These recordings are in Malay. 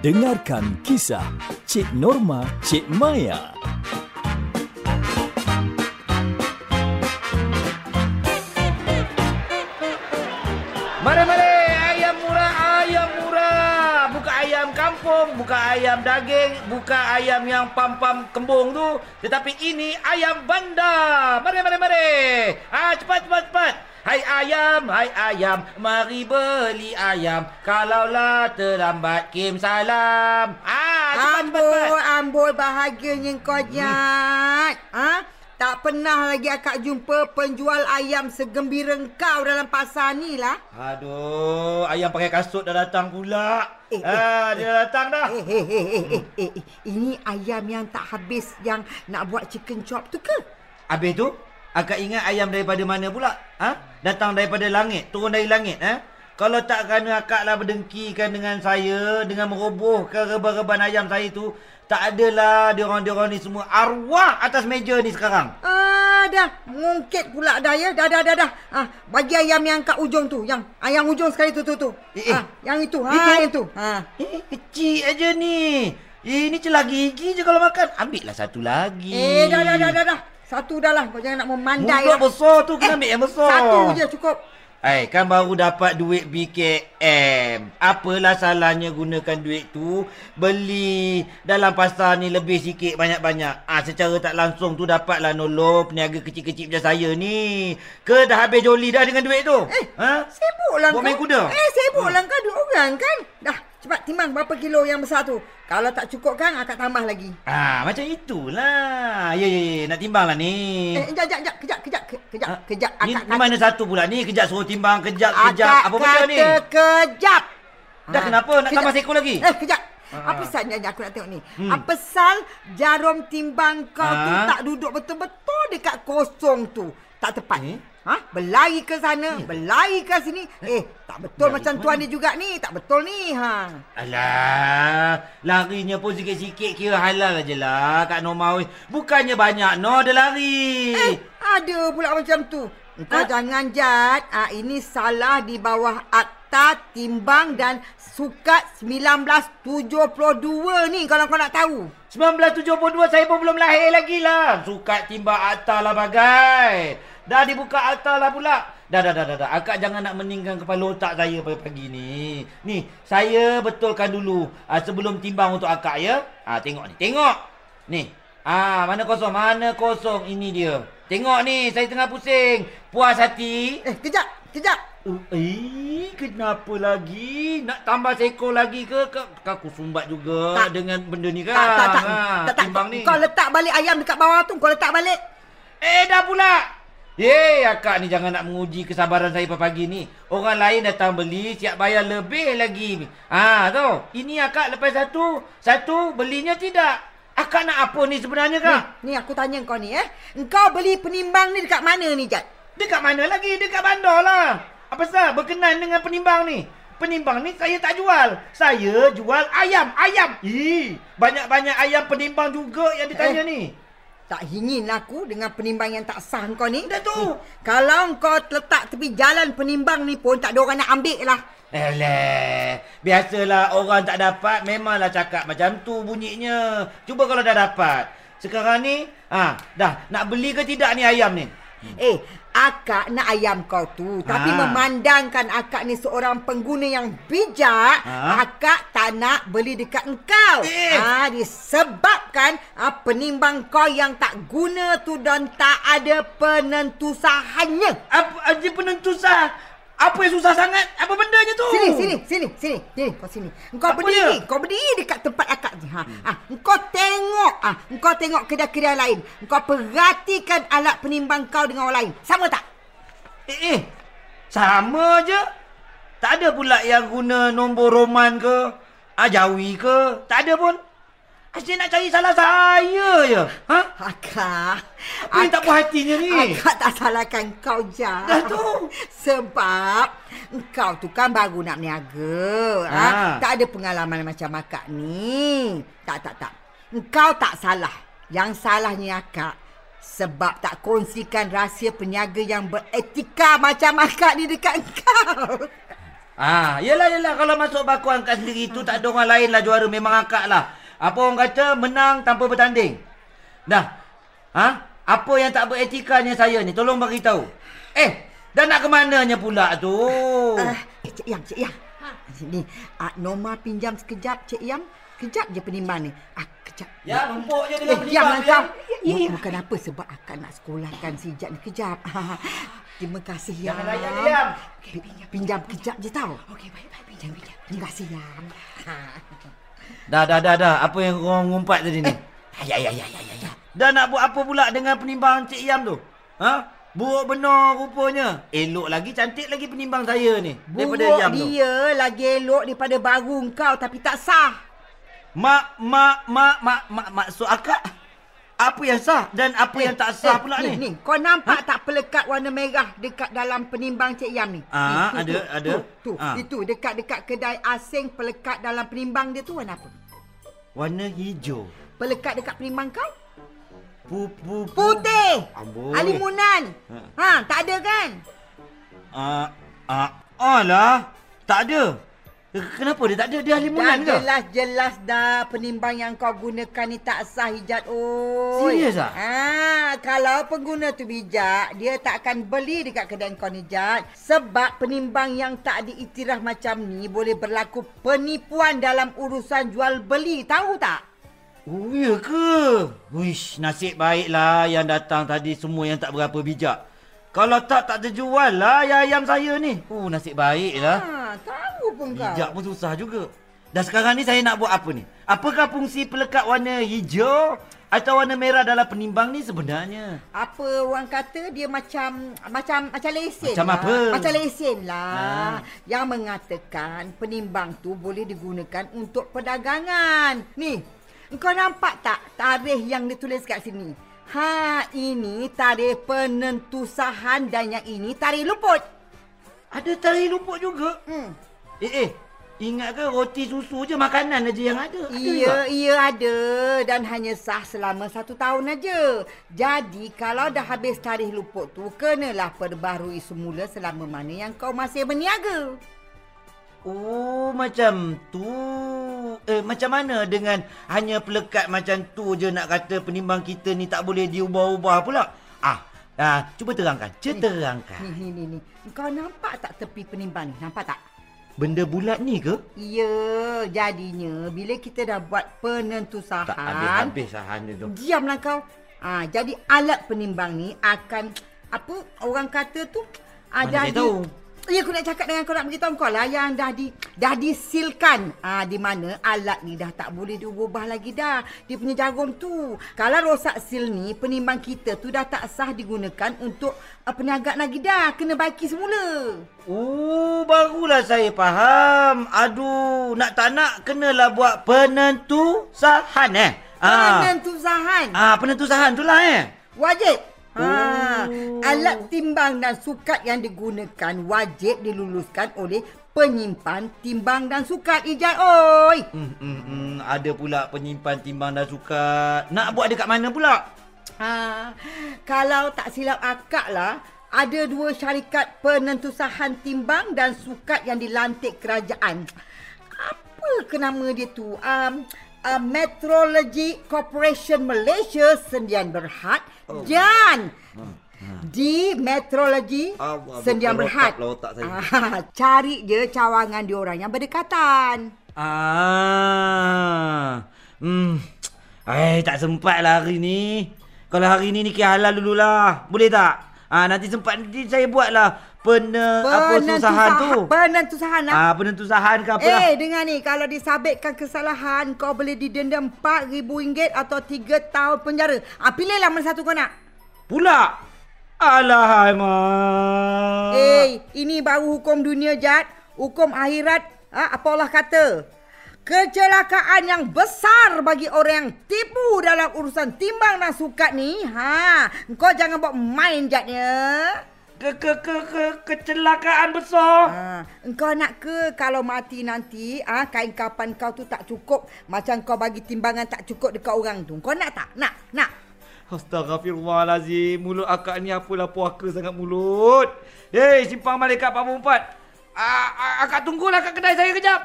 Dengarkan kisah Cik Norma Cik Maya. Mari mari ayam murah ayam murah. Bukan ayam kampung, bukan ayam daging, bukan ayam yang pam-pam kembung tu, tetapi ini ayam bandar. Mari mari mari. Ah cepat cepat cepat. Hai ayam, hai ayam, mari beli ayam. Kalaulah terlambat, kim salam. Ah, cepat cepat cepat. Amboi, amboi bahagianya kau Jad. Ha? Tak pernah lagi akak jumpa penjual ayam segembira kau dalam pasar ni lah. Aduh, ayam pakai kasut dah datang pula. Eh, eh, ah, dia dah datang dah. Eh, eh, eh, eh, eh, eh, eh. Ini ayam yang tak habis yang nak buat chicken chop tu ke? Habis tu, akak ingat ayam daripada mana pula? Ha? Datang daripada langit, turun dari langit, ha? Kalau tak kerana akak lah berdengkikan dengan saya, dengan merobohkan reban-reban ayam saya tu, tak adalah diorang-diorang ni semua arwah atas meja ni sekarang. Ah, dah. Mungkit pula dah ya. Dah, dah, dah, dah. Ah, bagi ayam yang kat ujung tu. Yang ayam ujung sekali tu, tu, tu. Eh, eh. Ah, yang itu. Ha, Itu? yang tu. Ha. Eh, kecil aja ni. Ini celah gigi je kalau makan. Ambil lah satu lagi. Eh, dah, dah, dah, dah, dah. Satu dah lah. Kau jangan nak memandai Mulut lah. besar tu kena ambil yang besar. Satu je cukup. Eh, kan baru dapat duit BKM. Apalah salahnya gunakan duit tu beli dalam pasar ni lebih sikit banyak-banyak. Ah, secara tak langsung tu dapatlah nolong peniaga kecil-kecil macam saya ni. Ke dah habis joli dah dengan duit tu? Eh, ha? Sibuk lah Buat kau. main kuda? Eh, sibuk lah kau dua orang kan. Dah, cepat timbang berapa kilo yang besar tu. Kalau tak cukup kan, akak tambah lagi. Ah, macam itulah. Ya, ya, ya. Nak timbang lah ni. Eh, kejap, kejap, kejap, kejap, kejap, ke- kejap, Ah, kejap. Ni, Akak ni mana satu pula ni? Kejap suruh timbang, kejap, kejap. Apa benda ni? kata kejap. Dah kenapa? Nak tambah seekor lagi? Eh, kejap. Ah. Apa salnya aku nak tengok ni? Hmm. Apa sal jarum timbang kau tu Ah. tak duduk betul-betul dekat kosong tu? Tak tepat. Eh? Ha? Berlari ke sana, berlari ke sini. Eh, tak betul Lari macam ke tuan ni juga ni. Tak betul ni. Ha. Alah, larinya pun sikit-sikit kira halal aje lah Kak Norma. Bukannya banyak no dia lari. Eh, ada pula macam tu. Kau Ha? jangan jat. Ah ini salah di bawah akta timbang dan sukat 1972 ni kalau kau nak tahu. 1972 saya pun belum lahir lagi lah. Sukat timbang akta lah bagai. Dah dibuka akta lah pula. Dah, dah, dah, dah, dah. Akak jangan nak meningkan kepala otak saya pagi-pagi ni. Ni, saya betulkan dulu ah, sebelum timbang untuk akak ya. Ah, tengok ni, tengok. Ni. Ah, mana kosong, mana kosong. Ini dia. Tengok ni, saya tengah pusing. Puas hati. Eh, kejap, kejap. Uh, Eh, kenapa lagi? Nak tambah seekor lagi ke? Kau, kau sumbat juga Tak. dengan benda ni kan? Tak, tak, tak. Ha, tak, tak. timbang ni. Kau letak balik ayam dekat bawah tu. Kau letak balik. Eh, dah pula. Yeay, akak ni jangan nak menguji kesabaran saya pagi ni. Orang lain datang beli, siap bayar lebih lagi. Ah, tu. Ini akak lepas satu, satu belinya tidak. Akak nak apa ni sebenarnya, Kak? Ni, ni aku tanya kau ni eh. Engkau beli penimbang ni dekat mana ni, Jad? Dekat mana lagi? Dekat bandar lah. Apa sah berkenan dengan penimbang ni? Penimbang ni saya tak jual. Saya jual ayam. Ayam. Ih, banyak-banyak ayam penimbang juga yang ditanya Eh. ni. Tak ingin aku dengan penimbang yang tak sah kau ni. Dah tu. Ni, Kalau kau letak tepi jalan penimbang ni pun tak ada orang nak ambil lah. Alah, biasalah orang tak dapat memanglah cakap macam tu bunyinya. Cuba kalau dah dapat. Sekarang ni, ha, dah nak beli ke tidak ni ayam ni? Eh, akak nak ayam kau tu. Tapi Ah. memandangkan akak ni seorang pengguna yang bijak, Ah. akak tak nak beli dekat engkau. Eh. Ah, disebabkan ah, penimbang kau yang tak guna tu dan tak ada penentusahannya. Apa aja penentu sah? Apa yang susah sangat? Apa bendanya tu? Sini, sini, sini, sini. Sini, kau sini. Engkau Apa berdiri. dia? Kau berdiri dekat tempat akak ni. Ha. ha. Engkau tengok. Ha. Engkau tengok kedai-kedai lain. Engkau perhatikan alat penimbang kau dengan orang lain. Sama tak? Eh, eh. Sama je. Tak ada pula yang guna nombor roman ke? Ah, Jawi ke? Tak ada pun. Asyik nak cari salah saya je. Ha? Akak. Apa yang tak puas hatinya ni? Akak tak salahkan kau je. Dah tu. Sebab engkau tu kan baru nak berniaga. Ha? Ah. Tak ada pengalaman macam akak ni. Tak, tak, tak. Engkau tak salah. Yang salahnya akak. Sebab tak kongsikan rahsia peniaga yang beretika macam akak ni dekat engkau. Ah, yelah yelah kalau masuk baku angkat sendiri tu tak ada orang lain lah juara memang akak lah. Apa orang kata menang tanpa bertanding. Dah. Ha? Apa yang tak beretikanya saya ni? Tolong bagi tahu. Eh, dah nak ke mananya pula tu? Uh, Cik Yang, Cik Yang. Ha. Sini, uh, Norma pinjam sekejap, Cik Yang. Kejap je penimbang ni. Ah, kejap. Ya, numpuk je Eh, dengan diamlah penimbang. kau. ya. Bu- Bukan apa sebab akan nak sekolahkan si Ijat ni kejap. Terima kasih, Yang. Jangan layan dia, Yang. Pinjam, pinjam kejap je tau. Okey, baik, baik. Pinjam, pinjam. Terima kasih, Yang. Dah, dah, dah, dah. Apa yang kau ngumpat tadi ni? Ya, ya, ya, ya, ya. ya. Dah nak buat apa pula dengan penimbang Cik Yam tu? Ha? Buruk benar rupanya. Elok lagi, cantik lagi penimbang saya ni. Daripada Buruk Yam tu. dia lagi elok daripada baru kau tapi tak sah. Mak, mak, mak, mak, mak, maksud akak? Apa yang sah dan apa yang tak sah pula ni. ni? Ni, kau nampak tak pelekat warna merah dekat dalam penimbang Cik Yam ni? Ah, ni, ada, ada. Tu, tu, Ah. itu dekat-dekat kedai asing pelekat dalam penimbang dia tu warna apa? Warna hijau. Pelekat dekat penimbang kau? Pu, pu, pu. Putih. Amboi. Alimunan. Ha, tak ada kan? Ah, ah, alah. Tak ada. Kenapa dia tak ada? Dia ahli Dah mulan ke? jelas-jelas dah penimbang yang kau gunakan ni tak sah hijat oi. Serius ah? Ha, kalau pengguna tu bijak, dia tak akan beli dekat kedai kau ni Jad. Sebab penimbang yang tak diiktiraf macam ni boleh berlaku penipuan dalam urusan jual beli, tahu tak? Oh, ya ke? Wish, nasib baiklah yang datang tadi semua yang tak berapa bijak. Kalau tak, tak terjual lah ayam saya ni. Oh, nasib baiklah. Ha, pun kau. Bijak pun susah juga. Dan sekarang ni saya nak buat apa ni? Apakah fungsi pelekat warna hijau atau warna merah dalam penimbang ni sebenarnya? Apa orang kata dia macam macam macam lesen Macam lah. apa? Macam lesen lah. Ha. Yang mengatakan penimbang tu boleh digunakan untuk perdagangan. Ni, kau nampak tak tarikh yang ditulis kat sini? Ha, ini tarikh penentu sahan dan yang ini tarikh luput. Ada tarikh luput juga. Hmm. Eh, eh. Ingat ke roti susu je makanan aja yang ada? Ada Iya, juga? iya ada dan hanya sah selama satu tahun aja. Jadi kalau dah habis tarikh luput tu, kenalah perbaharui semula selama mana yang kau masih berniaga. Oh, macam tu. Eh, macam mana dengan hanya pelekat macam tu je nak kata penimbang kita ni tak boleh diubah-ubah pula? Ah, ah cuba terangkan. Cuba terangkan. Ni, ni, ni, ni. Kau nampak tak tepi penimbang ni? Nampak tak? Benda bulat ni ke? Ya, jadinya bila kita dah buat penentu Tak sahan, habis-habis sahan dia tu. diamlah kau. Ah, jadi alat penimbang ni akan apa orang kata tu Mana ada saya tahu? Ya aku nak cakap dengan kau nak beritahu kau lah yang dah di dah disilkan. Ah di mana alat ni dah tak boleh diubah lagi dah. Dia punya jarum tu. Kalau rosak sil ni penimbang kita tu dah tak sah digunakan untuk uh, perniagaan lagi dah. Kena baiki semula. Oh, barulah saya faham. Aduh, nak tak nak kenalah buat penentu sahan eh. Penentu sahan. Ah, penentu sahan tu lah eh. Wajib. Ha, Oh. Alat timbang dan sukat yang digunakan wajib diluluskan oleh penyimpan timbang dan sukat ijat oi. Hmm, hmm, hmm, ada pula penyimpan timbang dan sukat. Nak buat dekat mana pula? Ha, kalau tak silap akak lah, ada dua syarikat penentu sahan timbang dan sukat yang dilantik kerajaan. Apa ke nama dia tu? Um, uh, Meteorology Corporation Malaysia Sendian Berhad oh. dan di Meteorologi Allah, Sendian Berhad. lah otak saya. Ah, cari je cawangan diorang yang berdekatan. Ah. Hmm. Eh, tak sempat lah hari ni. Kalau hari ni ni kira halal dululah. Boleh tak? Ah, nanti sempat nanti saya buatlah pena apa susahan tu. Penentu sahan lah. Ah, penentu sahan ke apa lah. Eh, dengar ni. Kalau disabitkan kesalahan, kau boleh didenda RM4,000 atau 3 tahun penjara. Ah, pilihlah mana satu kau nak. Pula. Alah, mak. Eh, ini baru hukum dunia, Jad. Hukum akhirat, ah, apa Allah kata? Kecelakaan yang besar bagi orang yang tipu dalam urusan timbang dan sukat ni. Ha, kau jangan buat main, Jad, ya. Ke, ke, ke, ke, kecelakaan besar. Ha, engkau nak ke kalau mati nanti ah ha, kain kapan kau tu tak cukup macam kau bagi timbangan tak cukup dekat orang tu. Kau nak tak? Nak? Nak? Astaghfirullahalazim. Mulut akak ni apalah puaka sangat mulut. Hei, simpang malaikat 44. ah, ah, akak tunggulah kat kedai saya kejap.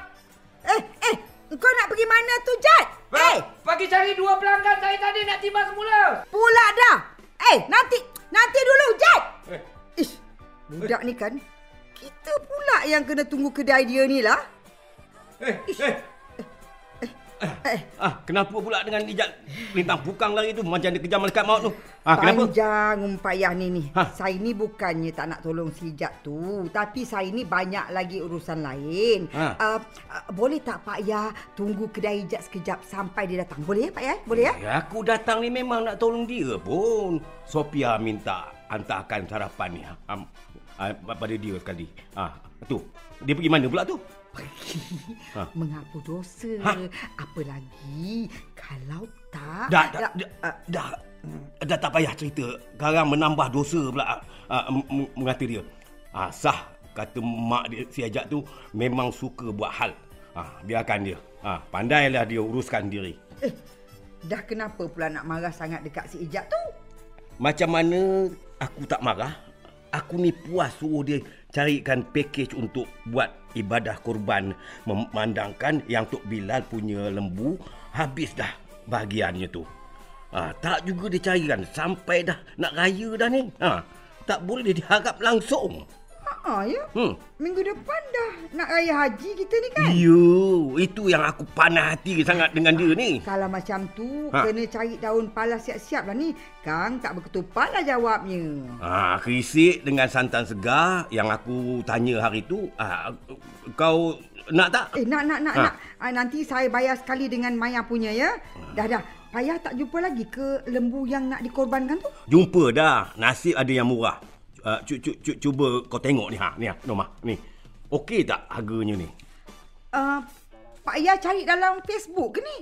Eh, eh, kau nak pergi mana tu, Jad? Eh, Pagi cari dua pelanggan saya tadi nak timbang semula. pula dah. Eh, nanti, nanti dulu, Jad. Eh. Ish, budak ni kan, kita pula yang kena tunggu kedai dia ni lah. Eh, eh. Eh, Ah, kenapa pula dengan ijat lintang pukang lari tu macam dia kejar malaikat maut tu? Ah, kenapa? Panjang umpayah ni ni. Ha. Saya ni bukannya tak nak tolong si Jad tu. Tapi saya ni banyak lagi urusan lain. Ha. Uh, uh, boleh tak Pak Ya tunggu kedai Jad sekejap sampai dia datang? Boleh ya Pak Ya? Boleh ya? Ya, aku datang ni memang nak tolong dia pun. Sophia minta hantarkan sarapan ni um, uh, pada dia sekali. Ah, tu. Dia pergi mana pula tu? Ha. Mengaku dosa. Ha. Apa lagi kalau tak... Dah, dah, dah- dah, ah, dah, dah tak payah cerita. Sekarang menambah dosa pula uh, mengata dia. Ah, sah kata mak dia si Ajak tu memang suka buat hal. Ah, biarkan dia. Ah, pandailah dia uruskan diri. eh, dah kenapa pula nak marah sangat dekat si Ijat tu? Macam mana aku tak marah? Aku ni puas suruh dia carikan pakej untuk buat ibadah korban memandangkan yang Tok Bilal punya lembu habis dah bahagiannya tu. Ha, tak juga dia carikan sampai dah nak raya dah ni. Ha, tak boleh diharap langsung. Ha ya. Hmm. Minggu depan dah nak raya haji kita ni kan? Yo, itu yang aku panas hati sangat dengan dia ni. Kalau macam tu, Ha. ha. kena cari daun palas siap-siap lah ni. Kang tak berketupat lah jawabnya. Ah, krisik dengan santan segar yang aku tanya hari tu, ah, kau nak tak? Eh, nak, nak, nak, Ha. ha. nak. Ah, nanti saya bayar sekali dengan Maya punya ya. Dah, dah. Payah tak jumpa lagi ke lembu yang nak dikorbankan tu? Jumpa dah. Nasib ada yang murah. Uh, cu, cu, cu, cuba kau tengok ni ha. Ni ha, Norma. Ni. Okey tak harganya ni? Uh, Pak Ya cari dalam Facebook ke ni?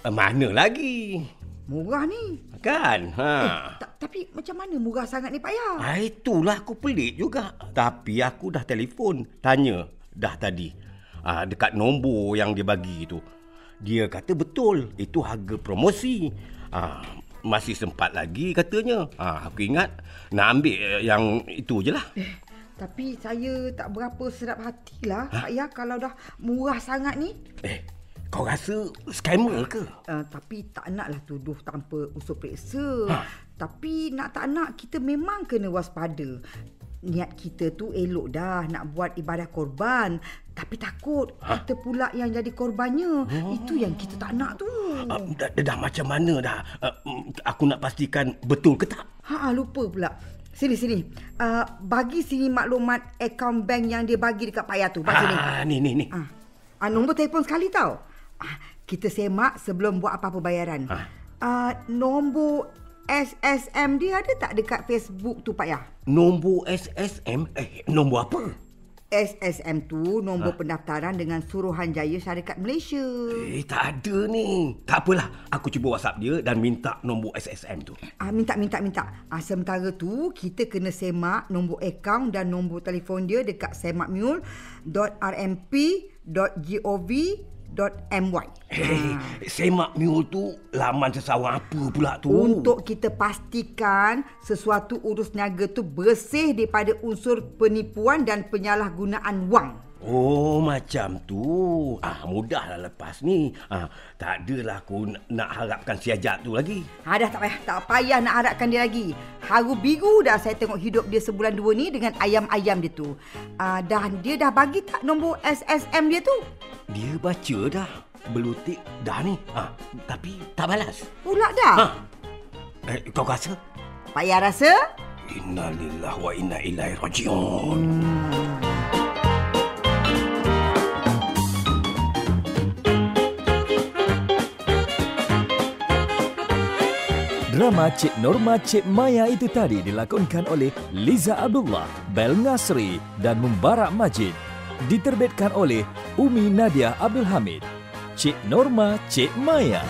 Uh, mana lagi? Murah ni. Kan? Ha. Ta- tapi macam mana murah sangat ni Pak Ya? Ah, itulah aku pelik juga. Tapi aku dah telefon. Tanya dah tadi. Ah, dekat nombor yang dia bagi tu. Dia kata betul. Itu harga promosi. Ah, masih sempat lagi katanya. Ah, aku ingat nak ambil eh, yang itu je lah. Eh, tapi saya tak berapa sedap hatilah ha? Pak Ya kalau dah murah sangat ni. Eh, kau rasa scammer ke? Uh, tapi tak naklah tuduh tanpa usul periksa. Ha. Ha. Tapi nak tak nak kita memang kena waspada. Niat kita tu elok dah nak buat ibadah korban. Tapi takut ha. kita pula yang jadi korbannya. Oh. Itu yang kita tak nak tu. Uh, dah, dah, dah macam mana dah? Uh, aku nak pastikan betul ke tak? Ha lupa pula. Sini sini. Uh, bagi sini maklumat akaun bank yang dia bagi dekat Pak Ya tu. Ni. Ah, ni, ni, ni. Ah, ah, nombor telefon sekali tau. Ah, kita semak sebelum buat apa-apa bayaran. Ah. Ah, nombor SSM dia ada tak dekat Facebook tu Pak Ya? Nombor SSM? Eh, nombor apa? SSM tu nombor pendaftaran dengan Suruhanjaya Syarikat Malaysia. Eh, tak ada ni. Tak apalah. Aku cuba WhatsApp dia dan minta nombor SSM tu. Ah minta minta minta. Ah sementara tu kita kena semak nombor akaun dan nombor telefon dia dekat semakmule.rmp.gov.my. Eh, semak mule tu laman sesawan apa pula tu? Untuk kita pastikan sesuatu urus niaga tu bersih daripada unsur penipuan dan penyalahgunaan wang. Oh, macam tu. Ah, mudahlah lepas ni. Ah, tak adalah aku nak, nak harapkan si Ajak tu lagi. Ha dah tak payah, tak payah nak harapkan dia lagi. Haru biru dah saya tengok hidup dia sebulan dua ni dengan ayam-ayam dia tu. Uh, dan dia dah bagi tak nombor SSM dia tu? Dia baca dah. Belutik dah ni. Ah, tapi tak balas. Pula dah. Ha. Eh, kau rasa? Payah rasa? Innalillah wa inna ilaihi rajiun. Drama Cik Norma Cik Maya itu tadi dilakonkan oleh Liza Abdullah, Bel Nasri dan Mubarak Majid. Diterbitkan oleh Umi Nadia Abdul Hamid. Cik Norma Cik Maya.